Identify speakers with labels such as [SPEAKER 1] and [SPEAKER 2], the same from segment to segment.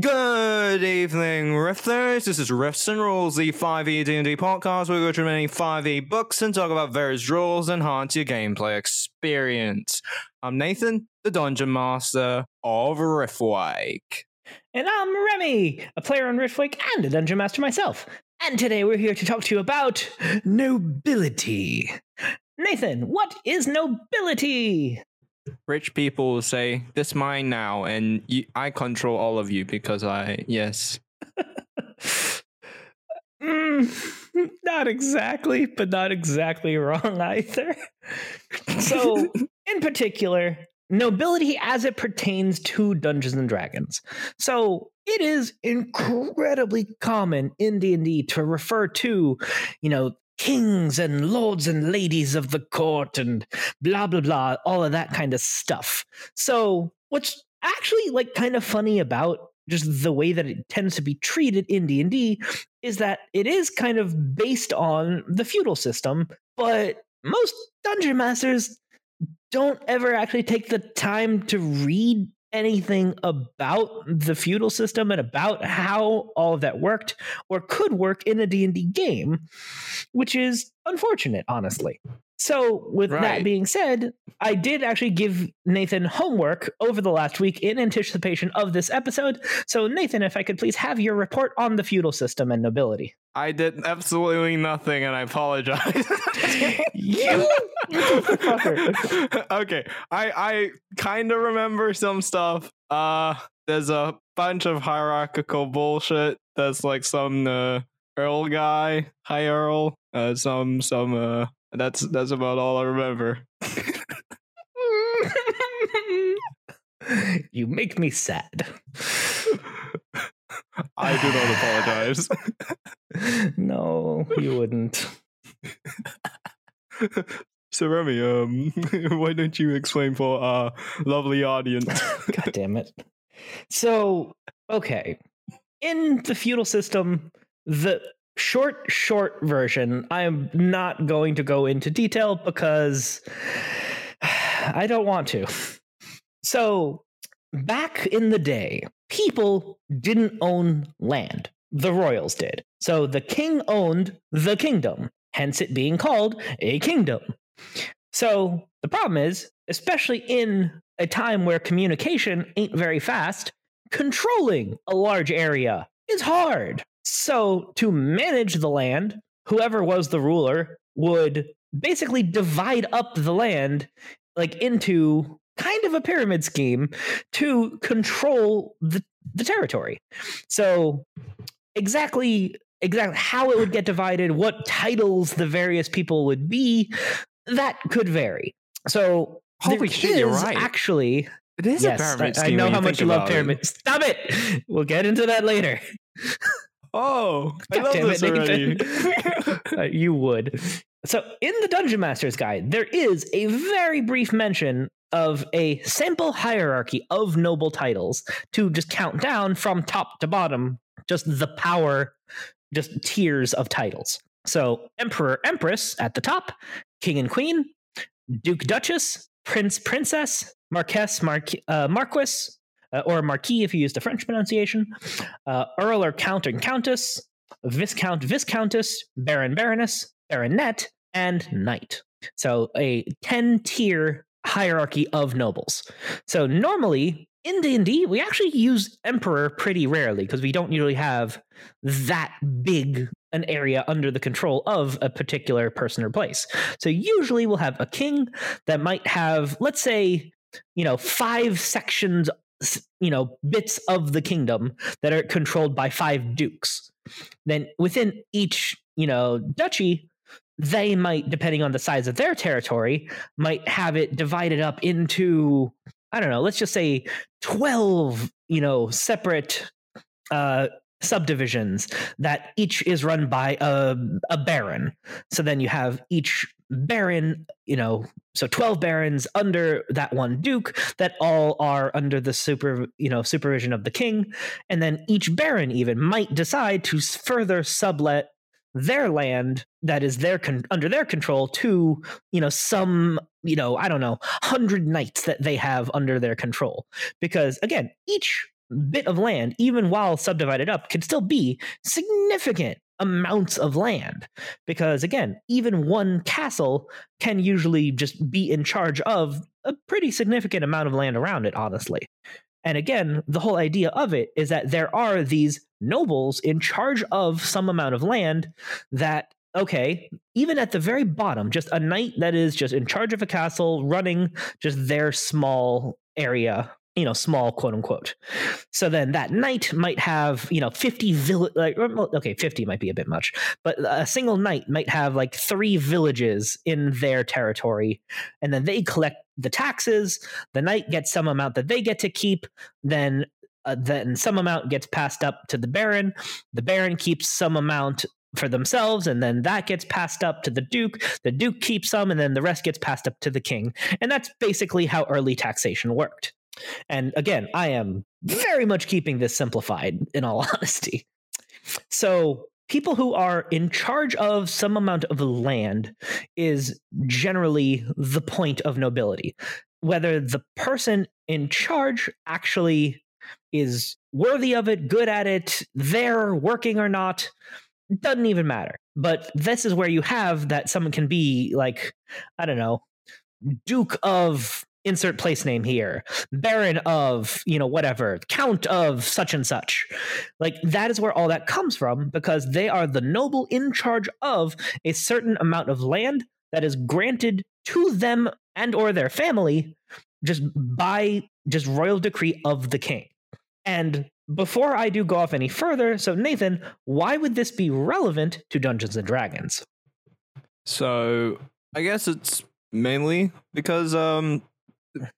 [SPEAKER 1] Good evening, Rifters. This is Rifts and Rules, the 5e D&D podcast where we go through many 5e books and talk about various rules and enhance your gameplay experience. I'm Nathan, the Dungeon Master of Riftwake.
[SPEAKER 2] And I'm Remy, a player on Riftwake and a Dungeon Master myself. And today we're here to talk to you about nobility. Nathan, what is nobility?
[SPEAKER 1] Rich people will say, "This mine now," and you, I control all of you because I yes.
[SPEAKER 2] Mm, not exactly, but not exactly wrong either. So, in particular, nobility as it pertains to Dungeons and Dragons. So, it is incredibly common in D&D to refer to, you know, kings and lords and ladies of the court and blah blah blah all of that kind of stuff. So what's actually like kind of funny about just the way that it tends to be treated in D&D is that it is kind of based on the feudal system but most dungeon masters don't ever actually take the time to read anything about the feudal system and about how all of that worked or could work in a D&D game, which is unfortunate, honestly. So, with right. that being said, I did actually give Nathan homework over the last week in anticipation of this episode. So, Nathan, if I could please have your report on the feudal system and nobility.
[SPEAKER 1] I did absolutely nothing, and I apologize.
[SPEAKER 2] you,
[SPEAKER 1] okay, I I kind of remember some stuff. Uh, there's a bunch of hierarchical bullshit. There's like some uh, Earl guy, high Earl, uh, some some uh that's that's about all I remember.
[SPEAKER 2] you make me sad.
[SPEAKER 1] I do not apologize.
[SPEAKER 2] no, you wouldn't.
[SPEAKER 1] So Remy, um, why don't you explain for our lovely audience?
[SPEAKER 2] God damn it! So, okay, in the feudal system, the short, short version. I'm not going to go into detail because I don't want to. So, back in the day, people didn't own land. The royals did. So the king owned the kingdom, hence it being called a kingdom. So the problem is, especially in a time where communication ain't very fast, controlling a large area is hard. So, to manage the land, whoever was the ruler would basically divide up the land like into kind of a pyramid scheme to control the, the territory. So, exactly exactly how it would get divided, what titles the various people would be, that could vary. So,
[SPEAKER 1] holy shit, you're right.
[SPEAKER 2] Actually,
[SPEAKER 1] it is yes, a pyramid scheme.
[SPEAKER 2] I know how much you love pyramids. It. Stop it. We'll get into that later.
[SPEAKER 1] Oh, I love this it, already.
[SPEAKER 2] uh, you would. So, in the Dungeon Master's Guide, there is a very brief mention of a sample hierarchy of noble titles to just count down from top to bottom, just the power just tiers of titles. So Emperor, Empress at the top, King and Queen, Duke, Duchess, Prince, Princess, Marquess, Marqu- uh, Marquis, uh, or Marquis if you use the French pronunciation, uh, Earl or Count and Countess, Viscount, Viscountess, Baron, Baroness, Baronet, and Knight. So a 10 tier hierarchy of nobles. So normally in D&D, we actually use emperor pretty rarely because we don't usually have that big an area under the control of a particular person or place. So usually we'll have a king that might have let's say, you know, five sections you know, bits of the kingdom that are controlled by five dukes. Then within each, you know, duchy, they might depending on the size of their territory might have it divided up into I don't know, let's just say 12, you know, separate uh, subdivisions that each is run by a, a baron. So then you have each baron, you know, so 12 barons under that one duke that all are under the super, you know, supervision of the king. And then each baron even might decide to further sublet their land that is their con- under their control to you know some you know i don't know 100 knights that they have under their control because again each bit of land even while subdivided up can still be significant amounts of land. Because again even one castle can usually just be in charge of a pretty significant amount of land around it honestly. And again, the whole idea of it is that there are these nobles in charge of some amount of land that okay, even at the very bottom, just a knight that is just in charge of a castle running just their small area you know small quote unquote. So then that knight might have you know 50 village like okay 50 might be a bit much but a single knight might have like three villages in their territory and then they collect the taxes the knight gets some amount that they get to keep then uh, then some amount gets passed up to the baron the baron keeps some amount for themselves and then that gets passed up to the duke the duke keeps some and then the rest gets passed up to the king and that's basically how early taxation worked and again, I am very much keeping this simplified in all honesty. So, people who are in charge of some amount of land is generally the point of nobility. Whether the person in charge actually is worthy of it, good at it, there, working or not, doesn't even matter. But this is where you have that someone can be like, I don't know, Duke of insert place name here. Baron of you know whatever. Count of such and such. Like that is where all that comes from because they are the noble in charge of a certain amount of land that is granted to them and or their family just by just royal decree of the king. And before i do go off any further so nathan why would this be relevant to dungeons and dragons?
[SPEAKER 1] So i guess it's mainly because um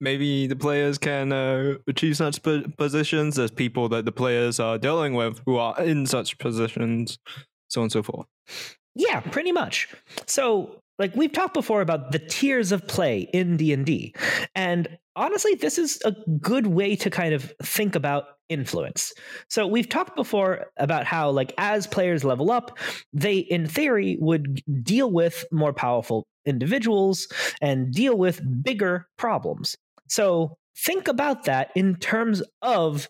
[SPEAKER 1] maybe the players can uh, achieve such positions as people that the players are dealing with who are in such positions, so on and so forth.
[SPEAKER 2] Yeah, pretty much. So, like we've talked before about the tiers of play in D&D. And honestly, this is a good way to kind of think about influence. So we've talked before about how like as players level up, they in theory would deal with more powerful individuals and deal with bigger problems. So think about that in terms of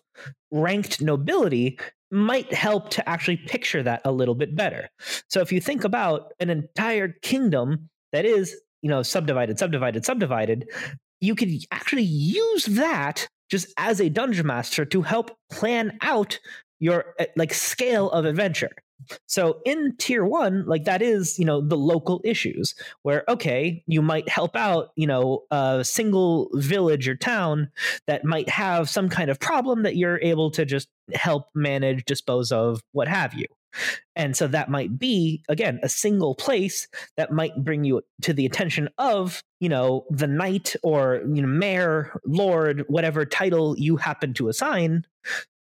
[SPEAKER 2] ranked nobility might help to actually picture that a little bit better. So if you think about an entire kingdom that is, you know, subdivided, subdivided, subdivided, you could actually use that just as a dungeon master to help plan out your eh, like scale of adventure. So in tier one, like that is, you know, the local issues where, okay, you might help out, you know, a single village or town that might have some kind of problem that you're able to just help manage, dispose of, what have you. And so that might be, again, a single place that might bring you to the attention of, you know, the knight or, you know, mayor, lord, whatever title you happen to assign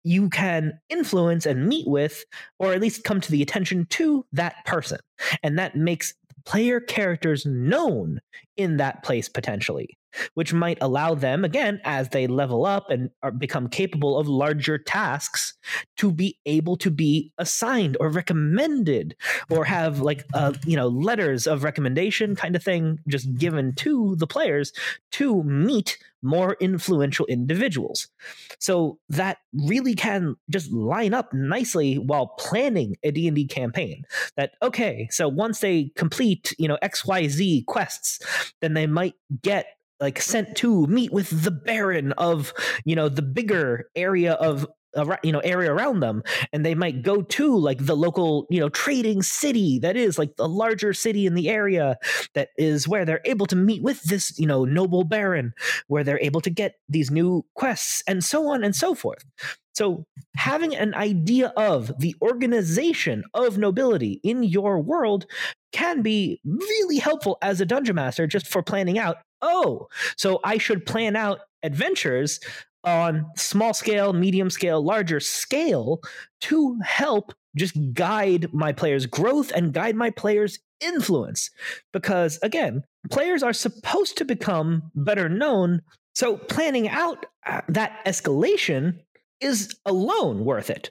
[SPEAKER 2] you can influence and meet with, or at least come to the attention to that person. And that makes player characters known in that place potentially, which might allow them, again, as they level up and become capable of larger tasks, to be able to be assigned or recommended or have like, uh, you know, letters of recommendation kind of thing just given to the players to meet more influential individuals. So that really can just line up nicely while planning a D&D campaign. That okay, so once they complete, you know, XYZ quests, then they might get like sent to meet with the baron of you know the bigger area of you know area around them. And they might go to like the local you know trading city that is like the larger city in the area that is where they're able to meet with this you know noble baron where they're able to get these new quests and so on and so forth. So having an idea of the organization of nobility in your world can be really helpful as a dungeon master just for planning out oh so i should plan out adventures on small scale, medium scale, larger scale to help just guide my players' growth and guide my players' influence. Because again, players are supposed to become better known. So planning out uh, that escalation is alone worth it.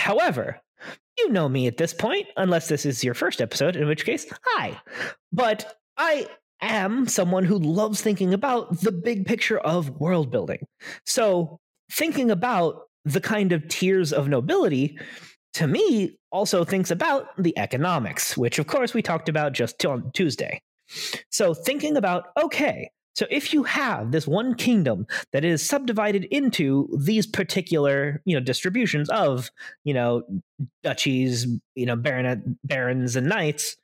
[SPEAKER 2] However, you know me at this point, unless this is your first episode, in which case, hi. But I am someone who loves thinking about the big picture of world building. So, thinking about the kind of tiers of nobility to me also thinks about the economics, which of course we talked about just on Tuesday. So, thinking about okay, so if you have this one kingdom that is subdivided into these particular, you know, distributions of, you know, duchies, you know, baronet, barons and knights,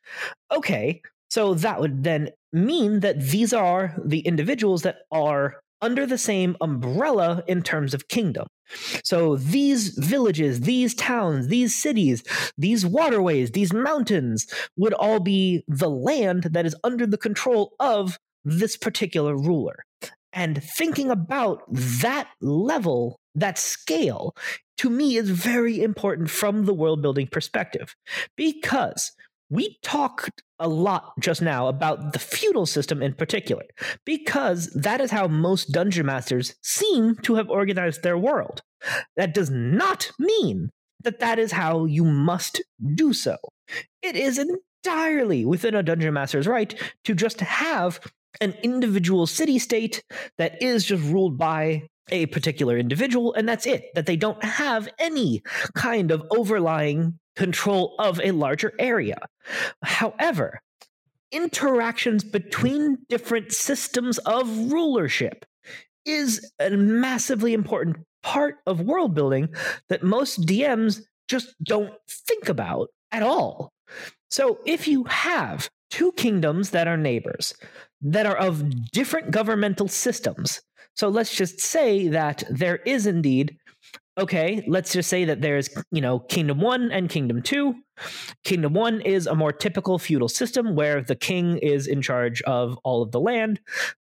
[SPEAKER 2] okay, so that would then mean that these are the individuals that are under the same umbrella in terms of kingdom. So these villages, these towns, these cities, these waterways, these mountains would all be the land that is under the control of this particular ruler. And thinking about that level, that scale, to me is very important from the world building perspective because we talked a lot just now about the feudal system in particular, because that is how most dungeon masters seem to have organized their world. That does not mean that that is how you must do so. It is entirely within a dungeon master's right to just have an individual city state that is just ruled by a particular individual, and that's it. That they don't have any kind of overlying control of a larger area. However, interactions between different systems of rulership is a massively important part of world building that most DMs just don't think about at all. So if you have two kingdoms that are neighbors, that are of different governmental systems. So let's just say that there is indeed, okay, let's just say that there's, you know, Kingdom 1 and Kingdom 2. Kingdom 1 is a more typical feudal system where the king is in charge of all of the land.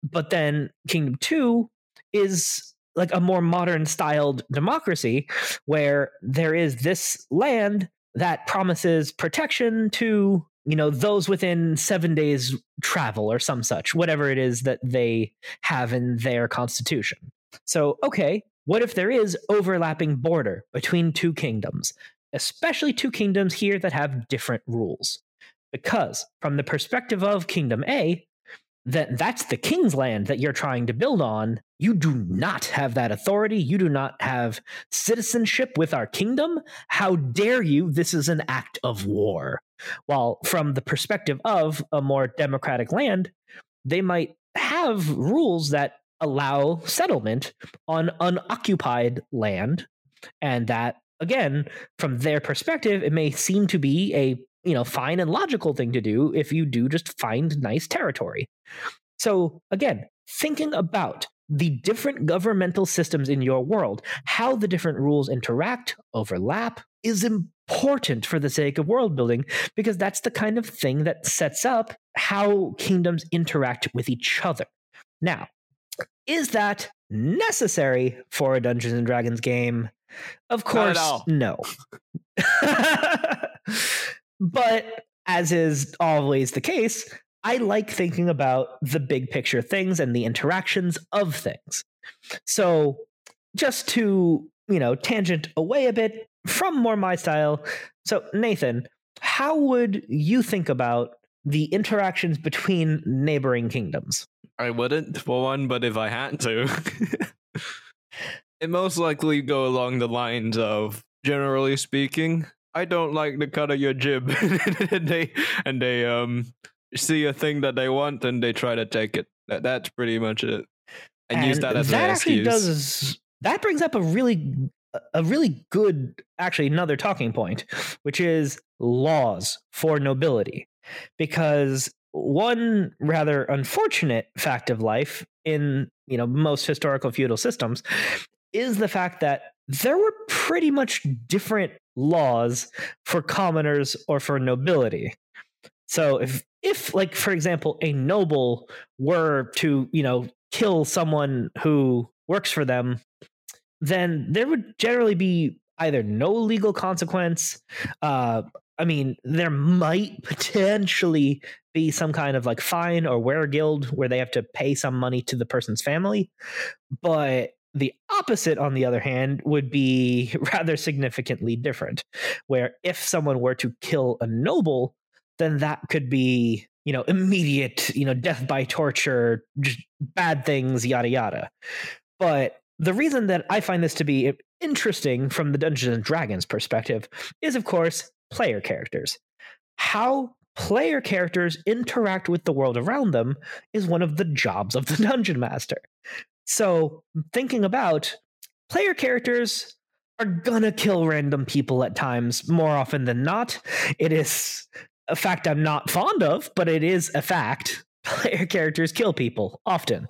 [SPEAKER 2] But then Kingdom 2 is like a more modern styled democracy where there is this land that promises protection to you know those within seven days travel or some such whatever it is that they have in their constitution. So okay what if there is overlapping border between two kingdoms especially two kingdoms here that have different rules? Because from the perspective of kingdom a that that's the king's land that you're trying to build on. You do not have that authority. You do not have citizenship with our kingdom. How dare you? This is an act of war while from the perspective of a more democratic land they might have rules that allow settlement on unoccupied land and that again from their perspective it may seem to be a you know fine and logical thing to do if you do just find nice territory. So again, thinking about the different governmental systems in your world, how the different rules interact, overlap, is important for the sake of world building because that's the kind of thing that sets up how kingdoms interact with each other. Now, is that necessary for a Dungeons and Dragons game? Of course, no. but as is always the case, I like thinking about the big picture things and the interactions of things. So, just to, you know, tangent away a bit from more my style. So, Nathan, how would you think about the interactions between neighboring kingdoms?
[SPEAKER 1] I wouldn't for one, but if I had to, it most likely go along the lines of generally speaking, I don't like the cut of your jib, and they and they um see a thing that they want and they try to take it. That, that's pretty much it. And, and use that as
[SPEAKER 2] that
[SPEAKER 1] an
[SPEAKER 2] actually
[SPEAKER 1] excuse.
[SPEAKER 2] does that brings up a really a really good actually another talking point which is laws for nobility. Because one rather unfortunate fact of life in you know most historical feudal systems is the fact that there were pretty much different laws for commoners or for nobility. So if if like for example a noble were to you know kill someone who works for them then there would generally be either no legal consequence uh i mean there might potentially be some kind of like fine or weregild where they have to pay some money to the person's family but the opposite, on the other hand, would be rather significantly different. Where if someone were to kill a noble, then that could be you know immediate you know death by torture bad things yada yada but the reason that i find this to be interesting from the dungeons and dragons perspective is of course player characters how player characters interact with the world around them is one of the jobs of the dungeon master so thinking about player characters are gonna kill random people at times more often than not it is a fact I'm not fond of, but it is a fact. Player characters kill people often.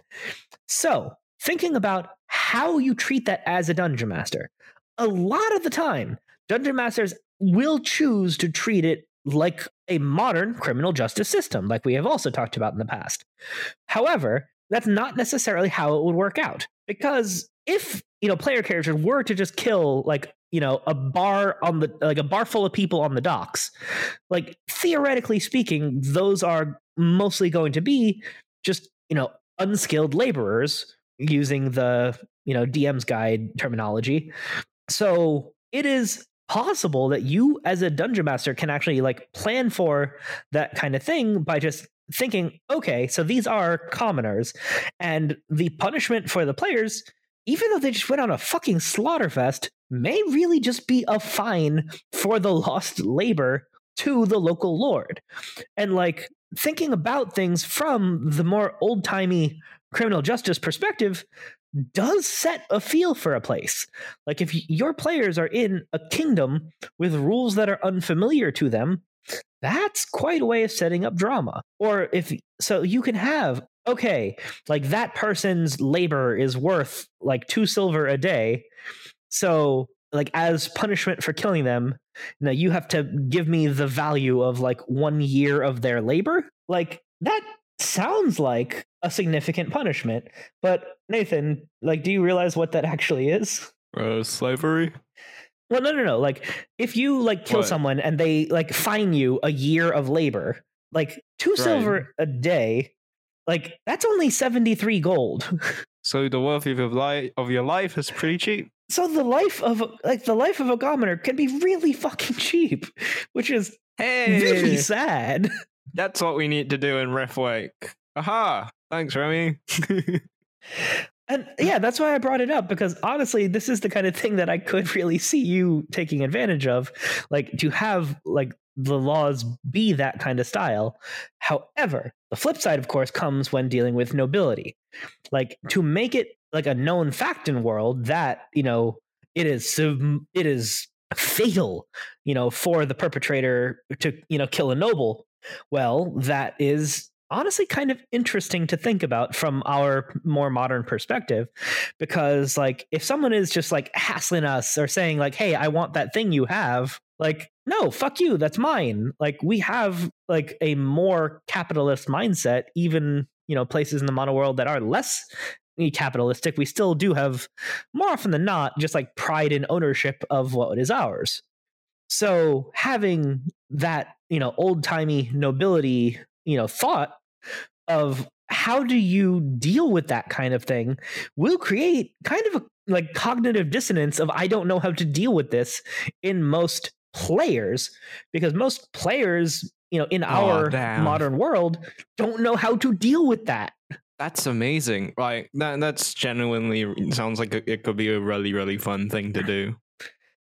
[SPEAKER 2] So, thinking about how you treat that as a dungeon master, a lot of the time, dungeon masters will choose to treat it like a modern criminal justice system, like we have also talked about in the past. However, that's not necessarily how it would work out because if you know player characters were to just kill like you know a bar on the like a bar full of people on the docks like theoretically speaking those are mostly going to be just you know unskilled laborers using the you know DM's guide terminology so it is possible that you as a dungeon master can actually like plan for that kind of thing by just thinking okay so these are commoners and the punishment for the players even though they just went on a fucking slaughterfest, may really just be a fine for the lost labor to the local lord. And like thinking about things from the more old timey criminal justice perspective does set a feel for a place. Like if your players are in a kingdom with rules that are unfamiliar to them, that's quite a way of setting up drama. Or if so, you can have okay, like that person's labor is worth like two silver a day. So, like, as punishment for killing them, now you have to give me the value of like one year of their labor. Like, that sounds like a significant punishment. But, Nathan, like, do you realize what that actually is?
[SPEAKER 1] Uh, slavery?
[SPEAKER 2] Well, no, no, no. Like, if you like kill what? someone and they like fine you a year of labor, like two right. silver a day like that's only 73 gold.
[SPEAKER 1] so the worth of your life of your life is pretty cheap.
[SPEAKER 2] So the life of like the life of a commoner can be really fucking cheap, which is hey, really sad.
[SPEAKER 1] That's what we need to do in Riftwake. Aha! Thanks, Remy.
[SPEAKER 2] and yeah, that's why I brought it up because honestly, this is the kind of thing that I could really see you taking advantage of, like to have like the laws be that kind of style. However, the flip side, of course, comes when dealing with nobility. Like to make it like a known fact in world that you know it is it is fatal, you know, for the perpetrator to you know kill a noble. Well, that is honestly kind of interesting to think about from our more modern perspective because like if someone is just like hassling us or saying like hey i want that thing you have like no fuck you that's mine. Like we have like a more capitalist mindset even you know places in the mono world that are less eh, capitalistic we still do have more often than not just like pride in ownership of what is ours. So having that you know old timey nobility you know thought of how do you deal with that kind of thing will create kind of a like cognitive dissonance of I don't know how to deal with this in most players because most players you know in
[SPEAKER 1] Oh,
[SPEAKER 2] our
[SPEAKER 1] damn.
[SPEAKER 2] modern world don't know how to deal with that
[SPEAKER 1] That's amazing. Like that. That's genuinely sounds like it could be a really, really fun thing to do.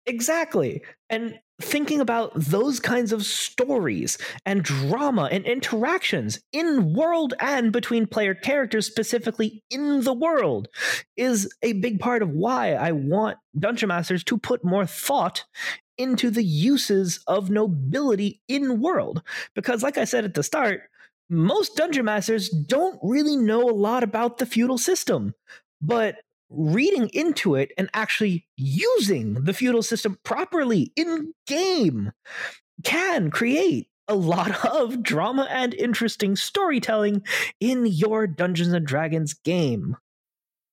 [SPEAKER 2] Exactly. And thinking about those kinds of stories and drama and interactions in world and between player characters, specifically in the world, is a big part of why I want Dungeon Masters to put more thought into the uses of nobility in world. Because, like I said at the start, most Dungeon Masters don't really know a lot about the feudal system. But reading into it and actually using the feudal system properly in game can create a lot of drama and interesting storytelling in your Dungeons and Dragons game.